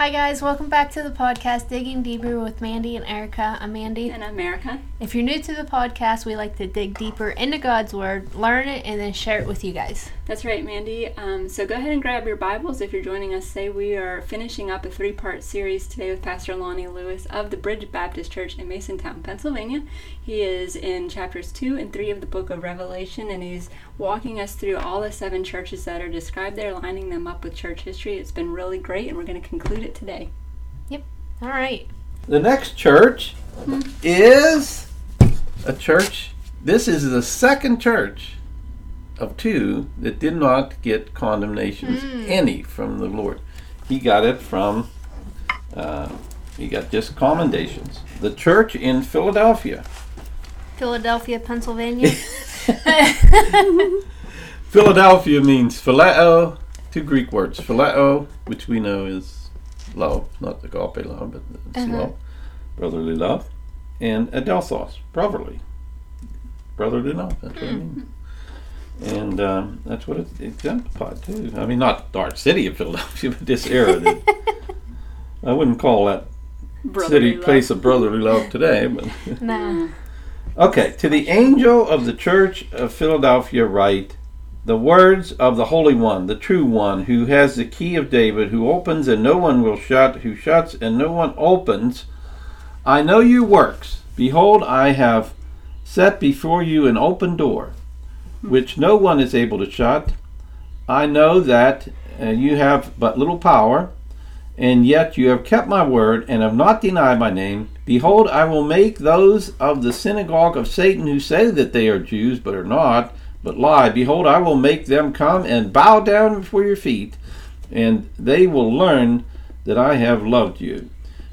Hi, guys. Welcome back to the podcast, Digging Deeper with Mandy and Erica. I'm Mandy. And I'm Erica. If you're new to the podcast, we like to dig deeper into God's Word, learn it, and then share it with you guys. That's right, Mandy. Um, so go ahead and grab your Bibles if you're joining us Say We are finishing up a three part series today with Pastor Lonnie Lewis of the Bridge Baptist Church in Masontown, Pennsylvania. He is in chapters 2 and 3 of the book of Revelation, and he's walking us through all the seven churches that are described there, lining them up with church history. It's been really great, and we're going to conclude it today. Yep. All right. The next church hmm. is a church. This is the second church of two that did not get condemnations, mm. any from the Lord. He got it from, uh, he got just commendations. The church in Philadelphia. Philadelphia, Pennsylvania. Philadelphia means phileo, two Greek words. Phileo, which we know is love, not the agape love, but it's uh-huh. love, brotherly love. And adelphos, brotherly. Brotherly love, that's what mm. I mean. And um, that's what it exemplified too. I mean, not the city of Philadelphia, but this era. That, I wouldn't call that brotherly city love. place of brotherly love today, but. nah. Okay, to the angel of the church of Philadelphia, write the words of the Holy One, the true One, who has the key of David, who opens and no one will shut, who shuts and no one opens. I know your works. Behold, I have set before you an open door, which no one is able to shut. I know that uh, you have but little power and yet you have kept my word and have not denied my name. Behold, I will make those of the synagogue of Satan who say that they are Jews but are not, but lie. Behold, I will make them come and bow down before your feet, and they will learn that I have loved you.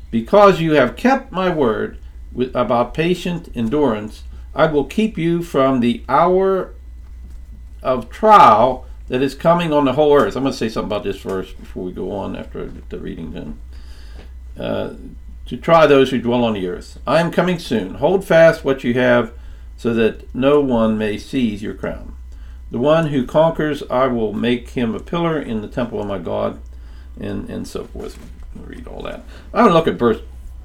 Because you have kept my word with, about patient endurance, I will keep you from the hour of trial that is coming on the whole earth. I'm going to say something about this first before we go on after the reading then. Uh, to try those who dwell on the earth. I am coming soon. Hold fast what you have so that no one may seize your crown. The one who conquers, I will make him a pillar in the temple of my God, and, and so forth. read all that. I want to look at verse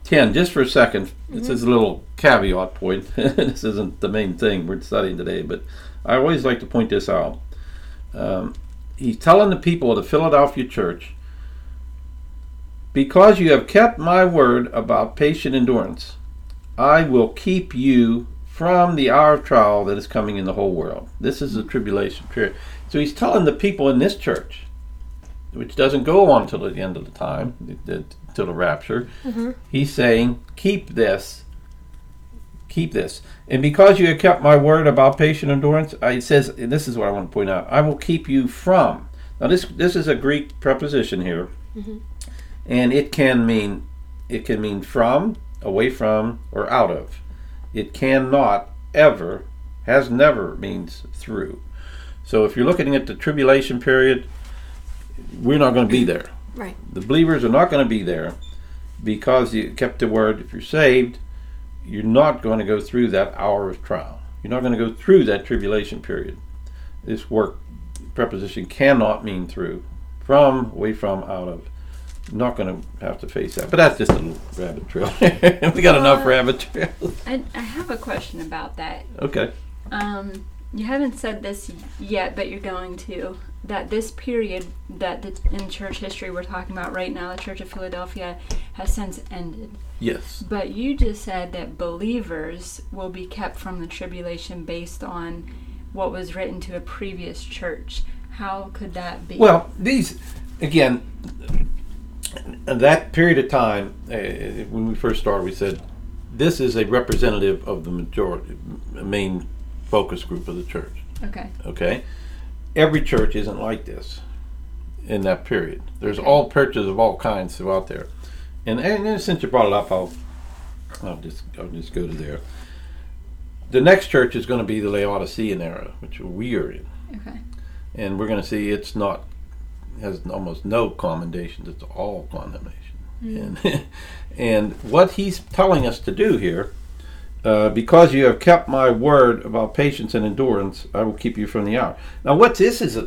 10 just for a 2nd mm-hmm. This is a little caveat point. this isn't the main thing we're studying today, but I always like to point this out. Um, he's telling the people of the Philadelphia church, because you have kept my word about patient endurance, I will keep you from the hour of trial that is coming in the whole world. This is the tribulation period. So he's telling the people in this church, which doesn't go on until the end of the time, till the rapture, mm-hmm. he's saying, keep this keep this. And because you have kept my word about patient endurance, it says, and this is what I want to point out, I will keep you from. Now this this is a Greek preposition here, mm-hmm. and it can mean it can mean from, away from, or out of. It cannot ever, has never means through. So if you're looking at the tribulation period, we're not going to be there. Right. The believers are not going to be there because you kept the word. If you're saved, you're not going to go through that hour of trial. You're not going to go through that tribulation period. This work preposition cannot mean through, from, away from, out of. not going to have to face that. But that's just a little rabbit trail. we got uh, enough rabbit trails. I, I have a question about that. Okay. Um, you haven't said this yet, but you're going to. That this period that the, in church history we're talking about right now, the Church of Philadelphia, has since ended. Yes. But you just said that believers will be kept from the tribulation based on what was written to a previous church. How could that be? Well, these, again, that period of time, uh, when we first started, we said this is a representative of the majority, main focus group of the church. Okay. Okay. Every church isn't like this in that period. There's okay. all churches of all kinds throughout there. And, and since you brought it up, I'll, I'll just I'll just go to there. The next church is going to be the Laodicean era, which we are in. Okay. And we're going to see it's not has almost no commendations; it's all condemnation. Mm. And and what he's telling us to do here, uh, because you have kept my word about patience and endurance, I will keep you from the hour. Now, what this is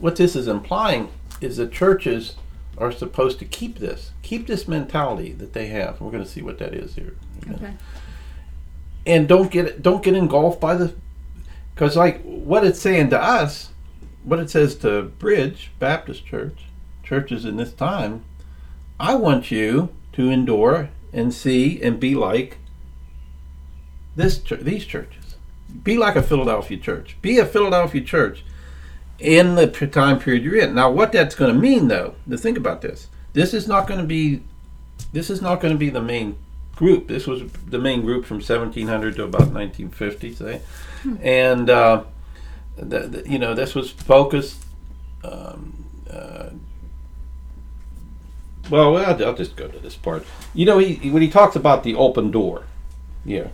what this is implying is that churches are supposed to keep this, keep this mentality that they have. We're going to see what that is here. Okay. And don't get don't get engulfed by the, because like what it's saying to us, what it says to Bridge Baptist Church, churches in this time, I want you to endure and see and be like this chur- these churches. Be like a Philadelphia church. Be a Philadelphia church in the time period you're in. Now, what that's going to mean, though, to think about this, this is not going to be, this is not going to be the main group. This was the main group from 1700 to about 1950, say, and uh, the, the, you know this was focused. Um, uh, well, I'll, I'll just go to this part. You know, he when he talks about the open door, yeah.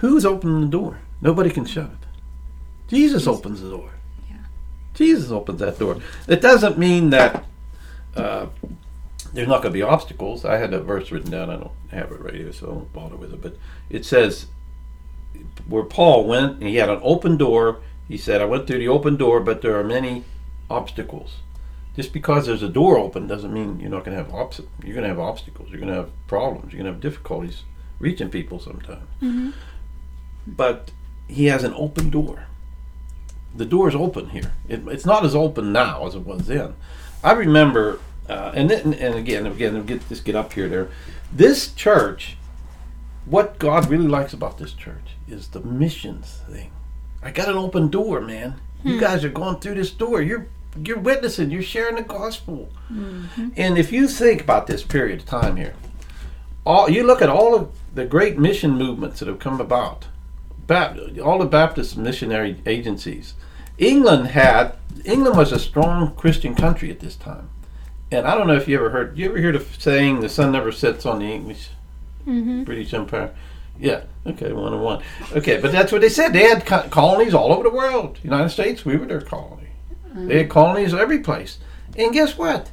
Who's opening the door? Nobody can shut it. Jesus opens the door. Yeah. Jesus opens that door. It doesn't mean that uh, there's not going to be obstacles. I had a verse written down. I don't have it right here, so I won't bother with it. But it says where Paul went and he had an open door. He said, "I went through the open door, but there are many obstacles." Just because there's a door open doesn't mean you're not going to have obs- You're going to have obstacles. You're going to have problems. You're going to have difficulties reaching people sometimes. Mm-hmm. But he has an open door. The door is open here. It, it's not as open now as it was then. I remember, uh, and then, and again, again, get just get up here there. This church, what God really likes about this church is the missions thing. I got an open door, man. You hmm. guys are going through this door. You're you're witnessing. You're sharing the gospel. Mm-hmm. And if you think about this period of time here, all you look at all of the great mission movements that have come about, all the Baptist missionary agencies. England had England was a strong Christian country at this time, and I don't know if you ever heard. You ever hear the saying "the sun never sets on the English mm-hmm. British Empire"? Yeah. Okay. One on one. Okay, but that's what they said. They had co- colonies all over the world. United States, we were their colony. Uh-huh. They had colonies every place, and guess what?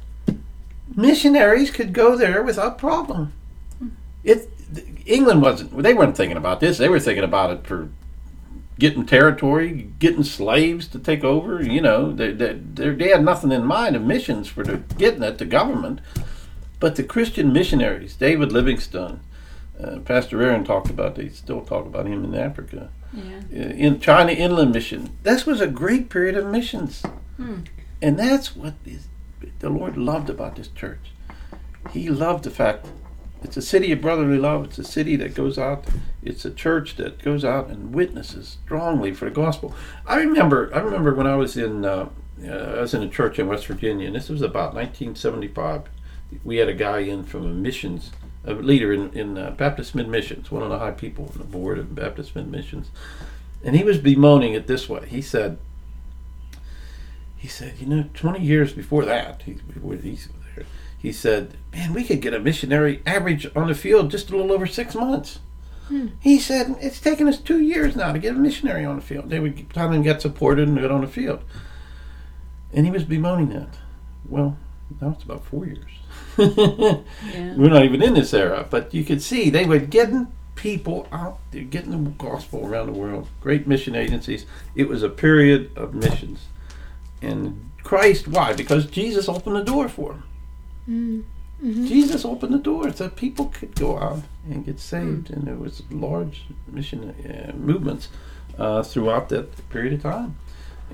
Missionaries could go there without problem. It England wasn't. They weren't thinking about this. They were thinking about it for getting territory, getting slaves to take over. You know, they they, they had nothing in mind of missions for the, getting at the government. But the Christian missionaries, David Livingstone, uh, Pastor Aaron talked about. They still talk about him in Africa, Yeah. uh, in China Inland Mission. This was a great period of missions, Hmm. and that's what is, the Lord loved about this church. He loved the fact it's a city of brotherly love. It's a city that goes out. It's a church that goes out and witnesses strongly for the gospel. I remember. I remember when I was in. Uh, uh, I was in a church in West Virginia, and this was about 1975. We had a guy in from a missions, a leader in, in uh, Baptist Mid Missions, one of the high people on the board of Baptist Mid Missions, and he was bemoaning it this way. He said, he said, you know, 20 years before that, he, before he, said, man, we could get a missionary average on the field just a little over six months. Hmm. He said, it's taken us two years now to get a missionary on the field. They would time and get supported and get on the field. And he was bemoaning that. Well, now it's about four years. Yeah. We're not even in this era, but you could see they were getting people out there, getting the gospel around the world. Great mission agencies. It was a period of missions. And Christ, why? Because Jesus opened the door for them. Jesus opened the door so people could go out and get saved, and there was large mission uh, movements uh, throughout that period of time.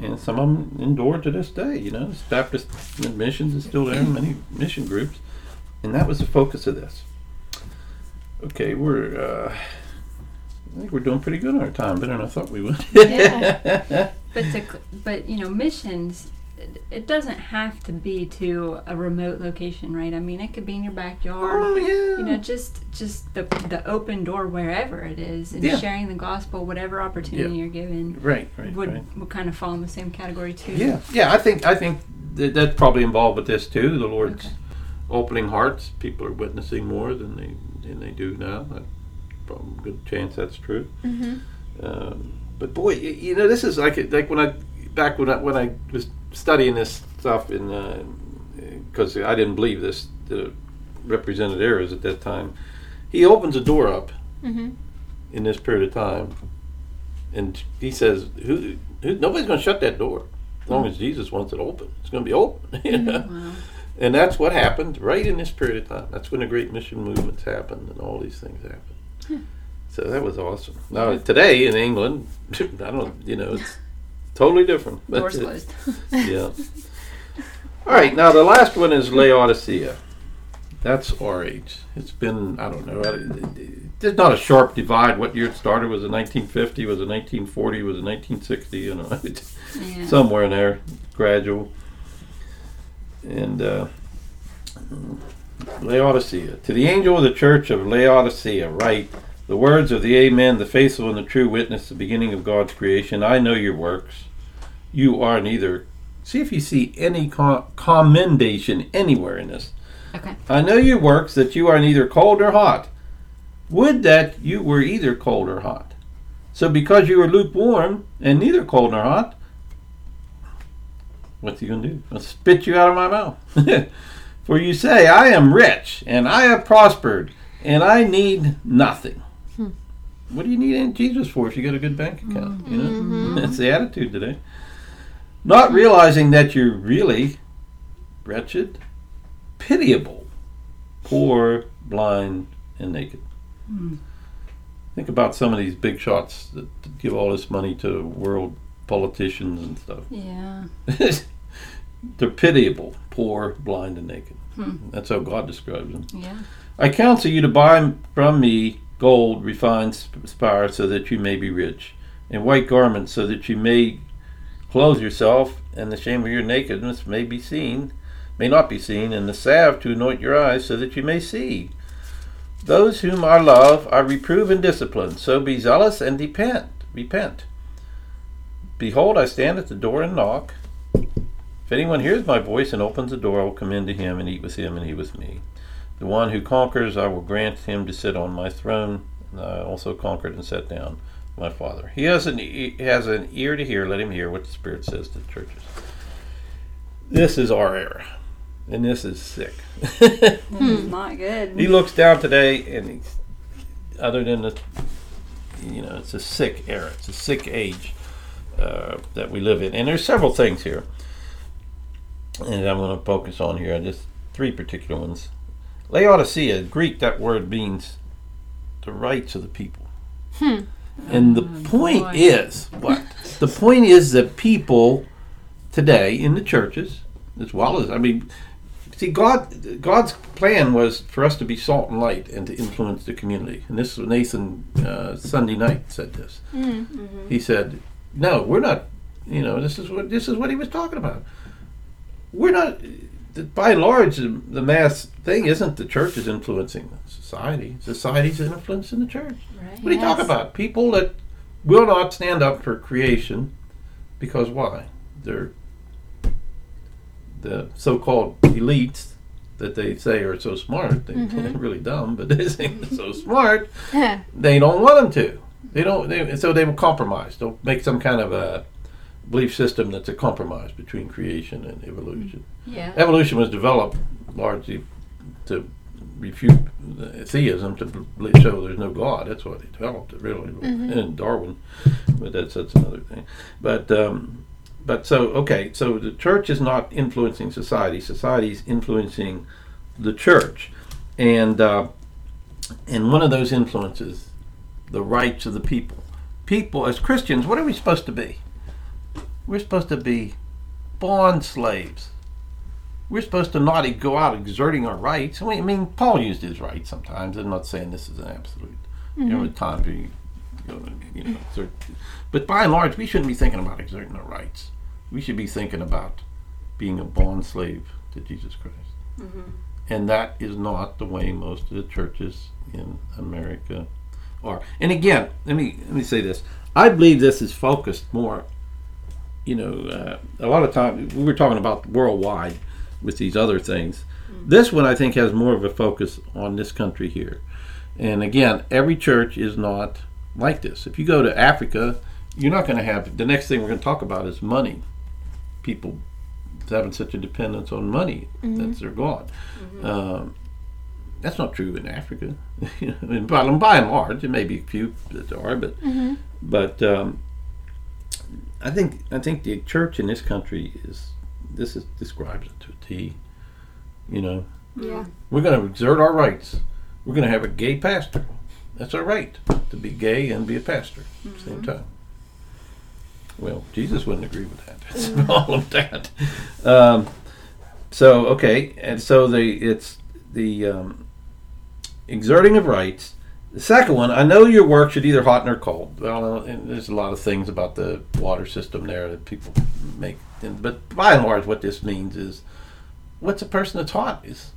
And some of them endure to this day. You know, Baptist missions is still there, many mission groups, and that was the focus of this. Okay, we're. Uh, I think we're doing pretty good on our time, better than I thought we would. Yeah. But to, but you know, missions. It- It doesn't have to be to a remote location, right? I mean, it could be in your backyard. oh yeah. You know, just just the the open door wherever it is, and Yeah. sharing the gospel, whatever opportunity Yeah. you're given, right, right, would right. would kind of fall in the same category too. Yeah, yeah. I think I think that that's probably involved with this too. The Lord's Okay. opening hearts. People are witnessing more than they than they do now. I, probably good chance that's true. Mm-hmm. Um, but boy, you, you know, this is like like when I back when I when I was studying this stuff in uh, because I didn't believe this the represented errors at that time. He opens a door up Mm-hmm. in this period of time, and he says, "Who? who nobody's going to shut that door as long mm. as Jesus wants it open. It's going to be open." you know? Mm, wow. And that's what happened right in this period of time. That's when the great mission movements happened and all these things happened. So that was awesome. Now today in England, I don't, you know, it's totally different. Doors closed. yeah. All right, now the last one is Laodicea. That's our age. It's been, I don't know, there's not a sharp divide. What year it started? Was it 1950? Was it 1940? Was it 1960? You know, Yeah. somewhere in there, gradual. And uh, Laodicea. To the angel of the church of Laodicea, write the words of the Amen, the faithful and the true witness, the beginning of God's creation. I know your works. You are neither. See if you see any co- commendation anywhere in this. Okay. I know your works, that you are neither cold nor hot. Would that you were either cold or hot. So because you are lukewarm and neither cold nor hot, what's he going to do? I'll spit you out of my mouth. For you say, I am rich, and I have prospered, and I need nothing. What do you need in Jesus for if you got a good bank account? You mm-hmm. know, mm-hmm. that's the attitude today. Not realizing that you're really wretched, pitiable, poor, blind, and naked. Hmm. Think about some of these big shots that give all this money to world politicians and stuff. Yeah. They're pitiable, poor, blind, and naked. Hmm. That's how God describes them. Yeah. I counsel you to buy from me gold refined sp- spire so that you may be rich, and white garments so that you may clothe yourself, and the shame of your nakedness may be seen, may not be seen, and the salve to anoint your eyes so that you may see. Those whom I love I reprove and discipline, so be zealous and repent. Repent. Behold, I stand at the door and knock. If anyone hears my voice and opens the door, I will come in to him and eat with him and he with me. The one who conquers, I will grant him to sit on my throne. And I also conquered and sat down, my Father. He has an e- has an ear to hear. Let him hear what the Spirit says to the churches. This is our era, and this is sick. This not good. he looks down today, and he's, other than the, you know, it's a sick era. It's a sick age uh, that we live in, and there's several things here, and I'm going to focus on here. Just three particular ones. Laodicea, Greek, that word means the rights of the people. Hmm. And the oh, point boy. is what? The point is that people today in the churches, as well as I mean, see, God, God's plan was for us to be salt and light and to influence the community. And this was Nathan uh, Sunday night said this. Hmm. Mm-hmm. He said, "No, we're not. You know, this is what this is what he was talking about. We're not." By and large, the the mass thing isn't the church is influencing society. Society's influencing the church. Right. What are you talking about? People that will not stand up for creation because why? They're the so-called elites that they say are so smart. They, They're mm-hmm. really dumb, but they they're so smart. They don't want them to. They don't. They, so they will compromise. They'll make some kind of a belief system that's a compromise between creation and evolution. Yeah. Evolution was developed largely to refute the theism to show there's no God. That's why they developed it, really, and Darwin. But that's that's another thing. But um, but so okay, so the church is not influencing society. Society is influencing the church, and uh, and one of those influences, the rights of the people. People as Christians, what are we supposed to be? We're supposed to be bond slaves. We're supposed to not go out exerting our rights. I mean, I mean, Paul used his rights sometimes. I'm not saying this is an absolute. You know, at times we, you know, you know, exert, but by and large, we shouldn't be thinking about exerting our rights. We should be thinking about being a bond slave to Jesus Christ. Mm-hmm. And that is not the way most of the churches in America are. And again, let me let me say this: I believe this is focused more you know, uh, a lot of time we were talking about worldwide with these other things. This one I think has more of a focus on this country here. And again, every church is not like this. If you go to Africa, you're not going to have the next thing we're going to talk about is money. People having such a dependence on money that's their god. Um, that's not true in Africa. you know, and by, by and large, there may be a few that are, but but um, I think I think the church in this country is this is describes it to a T. You know, Yeah. we're going to exert our rights. We're going to have a gay pastor. That's our right to be gay and be a pastor at the same time. Well, Jesus wouldn't agree with that. All of that. Um, so okay, and so the it's the um, exerting of rights. The second one, I know your work should either hot or cold. Well, and there's a lot of things about the water system there that people make, but by and large, what this means is, what's a person that's hot is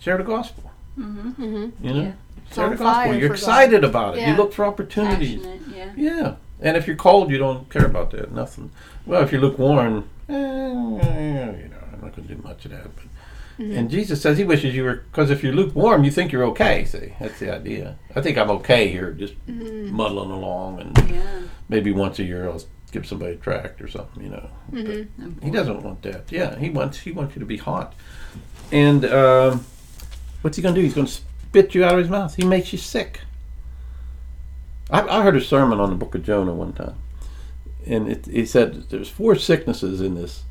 share the gospel. Mm-hmm. You know, yeah. share the gospel. You're for God. excited about it. Yeah. You look for opportunities. Passionate, yeah. Yeah, and if you're cold, you don't care about that. Nothing. Well, if you're lukewarm, eh, you know, I'm not going to do much of that. But and Jesus says He wishes you were because if you're lukewarm, you think you're okay. See, that's the idea. I think I'm okay here, just muddling along, and Yeah. maybe once a year I'll give somebody a tract or something. You know, Mm-hmm. He doesn't want that. Yeah, He wants He wants you to be hot. And um, what's He going to do? He's going to spit you out of His mouth. He makes you sick. I, I heard a sermon on the book of Jonah one time, and it, he said there's four sicknesses in this.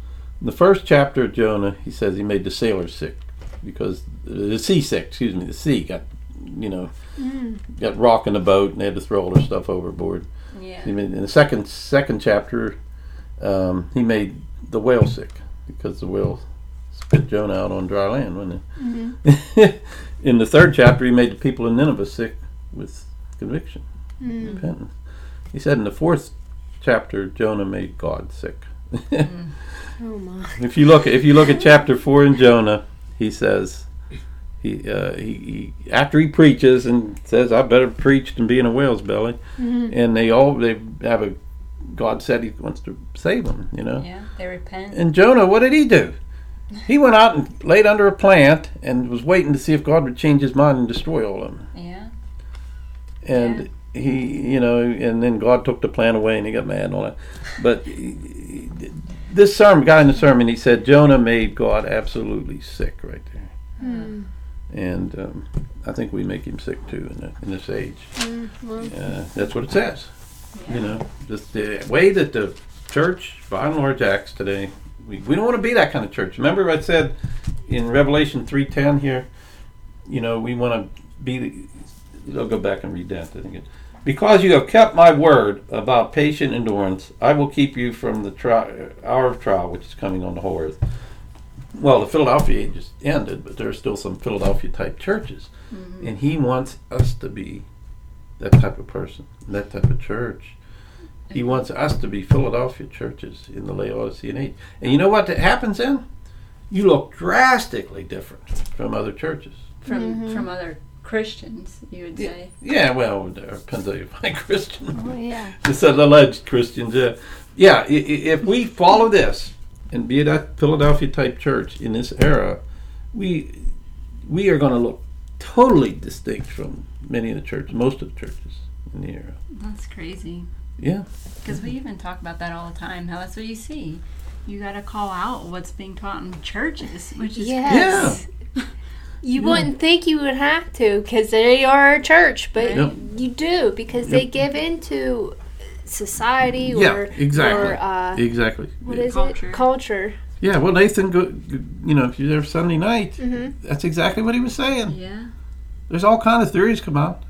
In the first chapter of Jonah, he says he made the sailors sick because the sea sick. Excuse me, the sea got you know mm. got rock in the boat and they had to throw all their stuff overboard. Yeah. Made, in the second second chapter, um, he made the whale sick because the whale spit Jonah out on dry land, wasn't it? Mm-hmm. in the third chapter, he made the people in Nineveh sick with conviction, mm. repentance. He said in the fourth chapter, Jonah made God sick. Mm. Oh my. If you look, if you look at chapter four in Jonah, he says, he, uh, he, he after he preaches and says, "I better preach than be in a whale's belly," and they all they have a God said He wants to save them, you know. Yeah. They repent. And Jonah, what did he do? He went out and laid under a plant and was waiting to see if God would change His mind and destroy all of them. Yeah. And he, you know, and then God took the plant away and he got mad and all that. But he- this sermon, guy in the sermon, he said Jonah made God absolutely sick right there. Mm. And um, I think we make him sick too in, the, in this age. Mm. Well, Uh, that's what it says. You know, just the way that the church, by and large, acts today. We, we don't want to be that kind of church. Remember, I said in Revelation three ten here. You know, we want to be. I'll go back and read that. I think it, because you have kept my word about patient endurance, I will keep you from the tri- hour of trial which is coming on the whole earth. Well, the Philadelphia age just ended, but there are still some Philadelphia type churches, mm-hmm. and he wants us to be that type of person, that type of church. He wants us to be Philadelphia churches in the Laodicean age. And you know what that happens then? You look drastically different from other churches. From mm-hmm. from other Christians, you would say. Yeah, well, it depends how you find Christian. oh yeah. It's an alleged Christians, yeah. Yeah, i- i- if we follow this and be that Philadelphia type church in this era, we we are going to look totally distinct from many of the churches, most of the churches in the era. That's crazy. Yeah. Because we even talk about that all the time. How that's what you see. You got to call out what's being taught in churches, which is Yes. You wouldn't think you would have to because they are a church, but Yep. you do because they Yep. give into society Yeah, or exactly. or uh, Exactly. what is Culture. it? Culture. Yeah, well, Nathan, go, you know, if you're there Sunday night, Mhm. that's exactly what he was saying. Yeah. There's all kind of theories come out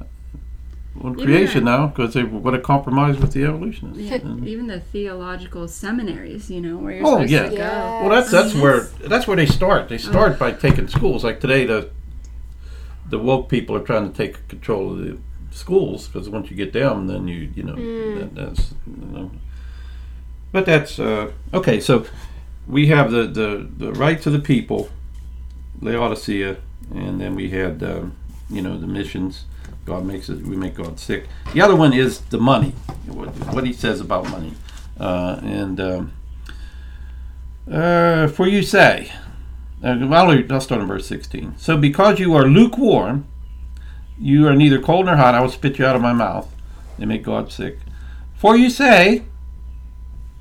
on Even creation the- now because they want to compromise with the evolutionists. Yeah, And- even the theological seminaries, you know, where you're Oh, supposed yeah. to go. Yeah. well, that's that's Yes. where that's where they start. They start by taking schools. Like today, the the woke people are trying to take control of the schools because once you get them, then you you know that, that's you know. But that's uh, okay. So we have the, the the rights of the people, Laodicea, and then we had um, you know the missions. God makes it. We make God sick. The other one is the money. What, he says about money, uh, and um, uh, for you say. Uh, I'll, I'll start in verse 16. So, because you are lukewarm, you are neither cold nor hot, I will spit you out of my mouth. They make God sick. For you say,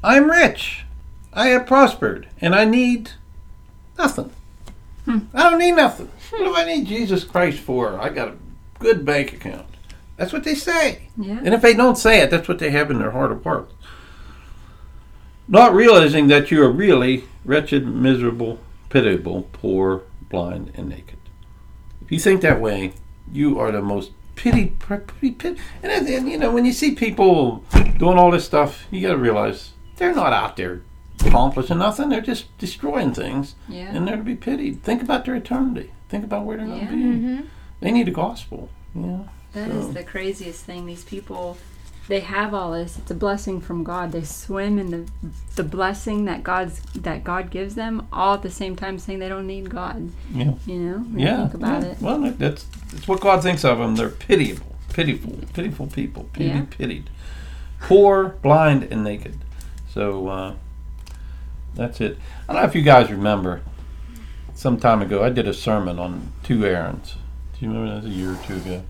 I am rich, I have prospered, and I need nothing. I don't need nothing. What do I need Jesus Christ for? I got a good bank account. That's what they say. Yeah. And if they don't say it, that's what they have in their heart of hearts. Not realizing that you are really wretched, miserable, pitiable, poor, blind, and naked. If you think that way, you are the most pity, pity, pity. And, then, you know, when you see people doing all this stuff, you got to realize they're not out there accomplishing nothing. They're just destroying things, Yeah. and they're to be pitied. Think about their eternity. Think about where they're going Yeah. to be. Mm-hmm. They need a gospel. Yeah. That is So- the craziest thing. These people, they have all this. It's a blessing from God. They swim in the the blessing that God's that God gives them, all at the same time saying they don't need God. Yeah. You know, Yeah. you think about yeah. it. Well, that's that's what God thinks of them. They're pitiable, pitiful, pitiful people, to Yeah. pitied, poor, blind, and naked. So uh, that's it. I don't know if you guys remember. Some time ago, I did a sermon on two errands. Do you remember that? was a year or two ago.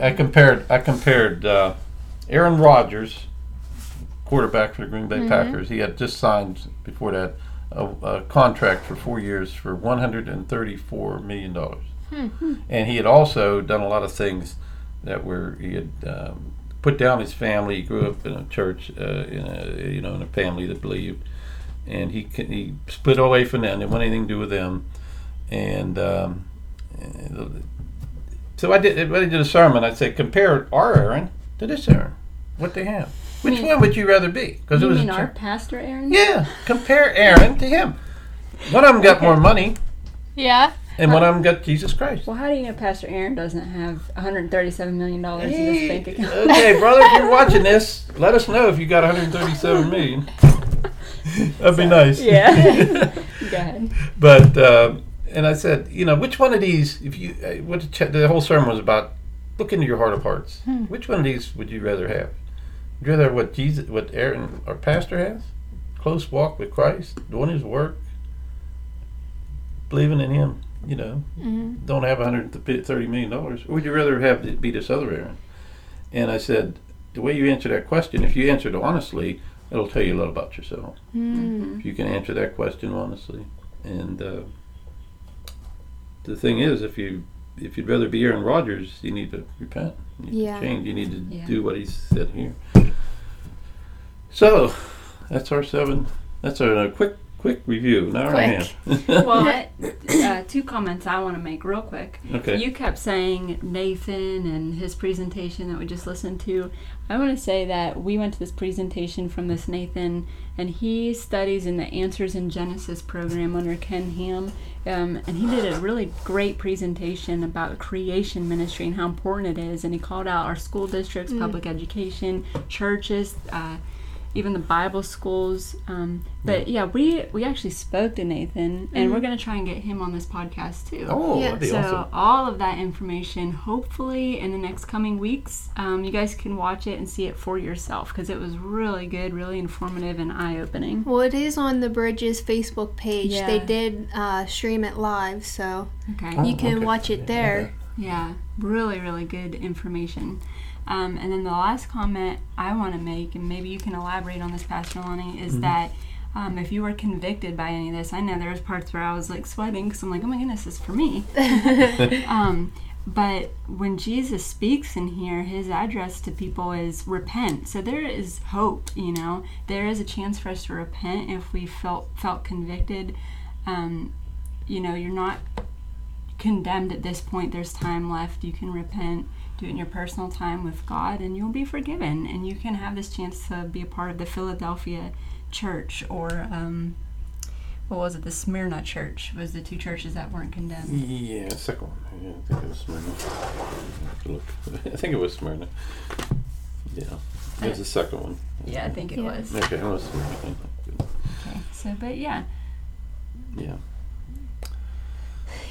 I compared. I compared uh, Aaron Rodgers, quarterback for the Green Bay Packers. He had just signed before that a, a contract for four years for one hundred and thirty-four million dollars, and he had also done a lot of things that were he had um, put down his family. He grew up in a church, uh, in a you know in a family that believed, and he he split away from them. Didn't want anything to do with them, and. Um, and so I did. When I did a sermon, I said, compare our Aaron to this Aaron. What they have. Which mean- one would you rather be? Because it was mean our pastor Aaron? yeah. Compare Aaron to him. One of them got Okay. more money, Yeah. and one of them got Jesus Christ. Well, how do you know Pastor Aaron doesn't have 137 million dollars in his bank account? okay, brother, if you're watching this, let us know if you got 137 million. That'd be nice. Yeah. Go ahead. But um, and I said, you know, which one of these? If you, uh, what the, whole sermon was about, look into your heart of hearts. Which one of these would you rather have? Would you rather have what Jesus, what Aaron, our pastor has, close walk with Christ, doing His work, believing in Him. You know, Mm-hmm. don't have 130 million dollars, or would you rather have it be this other Aaron? And I said, the way you answer that question, if you answer it honestly, it'll tell you a lot about yourself Mm-hmm. if you can answer that question honestly. And uh, the thing is, if you if you'd rather be Aaron Rodgers, you need to repent. You need Yeah. to change. You need to Yeah. do what he said here. So that's our seven. That's our uh, quick quick review. Now Quick. Well, uh, two comments I want to make real quick. okay. You kept saying Nathan and his presentation that we just listened to. I want to say that we went to this presentation from this Nathan, and he studies in the Answers in Genesis program under Ken Ham. Um, and he did a really great presentation about creation ministry and how important it is. And he called out our school districts, public education, churches, uh, even the Bible schools. Um, but yeah, we we actually spoke to Nathan, and we're gonna try and get him on this podcast too. oh, Yeah. that'd be So awesome. all of that information, hopefully in the next coming weeks, um, you guys can watch it and see it for yourself because it was really good, really informative, and eye-opening. Well, it is on the Bridges Facebook page. They did uh, stream it live, so Okay. Oh, you can okay. watch it there. Yeah, really, really good information. Um, and then the last comment I want to make, and maybe you can elaborate on this, Pastor Lonnie, is that um, if you were convicted by any of this, I know there was parts where I was like sweating because I'm like, oh my goodness, this is for me. um, but when Jesus speaks in here, his address to people is repent. So there is hope, you know. There is a chance for us to repent if we felt felt convicted. Um, you know, you're not condemned at this point. There's time left. You can repent, do it in your personal time with God, and you'll be forgiven. And you can have this chance to be a part of the Philadelphia church or um, what was it? The Smyrna church was the two churches that weren't condemned. Yeah, second one. Yeah, I think it was Smyrna. I look. I think it was Smyrna. Yeah, it was the second one. Yeah, I think it Yeah. was. Okay, it was Smyrna. Okay, so but yeah, Yeah.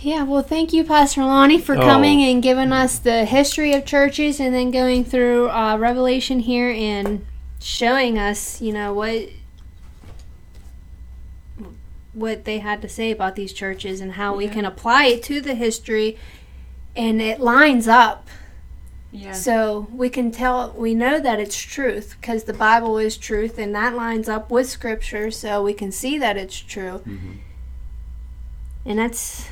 Yeah, well, thank you, Pastor Lonnie, for Oh. coming and giving us the history of churches and then going through uh, Revelation here and showing us, you know, what what they had to say about these churches and how we can apply it to the history and it lines up. Yeah, so we can tell we know that it's truth because the bible is truth and that lines up with scripture so we can see that it's true. And that's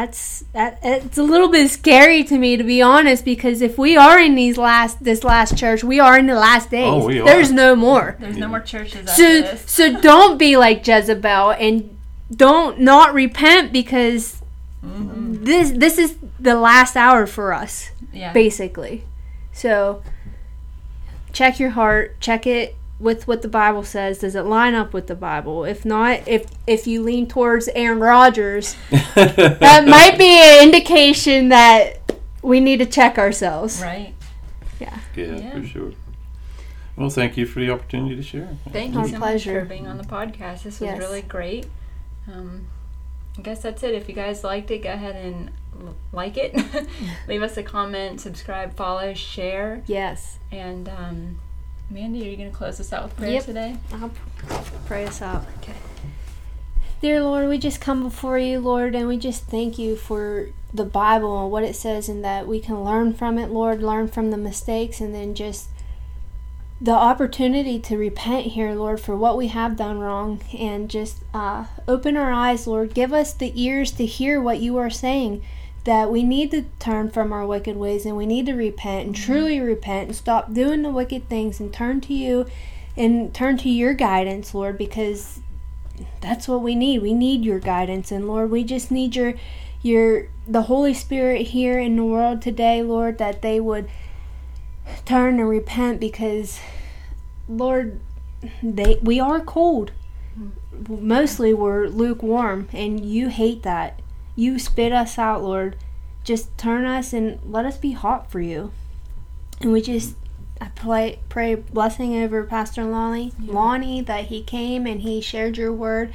that's that it's a little bit scary to me to be honest because if we are in these last this last church we are in the last days Oh, we are. there's no more there's no more churches so this. so don't be like jezebel and don't not repent because Mm-hmm. This this is the last hour for us, Yeah. basically. So check your heart, check it with what the Bible says. Does it line up with the Bible? If not, if if you lean towards Aaron Rodgers, that might be an indication that we need to check ourselves. Right. Yeah, Yeah. for sure. Well, thank you for the opportunity to share. Thank Our you so pleasure. much for being on the podcast. This was Yes. really great. Um, I guess that's it. If you guys liked it, go ahead and like it. Leave us a comment, subscribe, follow, share. Yes. And um, Mandy, are you going to close us out with prayer Yep. today? I'll pray us out. Okay. Dear Lord, we just come before you, Lord, and we just thank you for the Bible and what it says, and that we can learn from it, Lord, learn from the mistakes, and then just the opportunity to repent here, Lord, for what we have done wrong, and just uh, open our eyes, Lord. Give us the ears to hear what you are saying. That we need to turn from our wicked ways and we need to repent and mm-hmm. truly repent and stop doing the wicked things and turn to you and turn to your guidance, Lord, because that's what we need. We need your guidance, and Lord, we just need your your the Holy Spirit here in the world today, Lord, that they would turn and repent because Lord, they we are cold. Mm-hmm. Mostly we're lukewarm, and you hate that. You spit us out, Lord. Just turn us and let us be hot for you. And we just I pray, pray blessing over Pastor Lonnie, Lonnie that he came and he shared your word,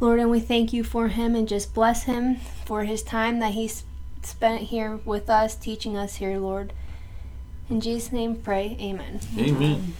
Lord, and we thank you for him and just bless him for his time that he's spent here with us, teaching us here, Lord. In Jesus' name, pray, Amen. Amen.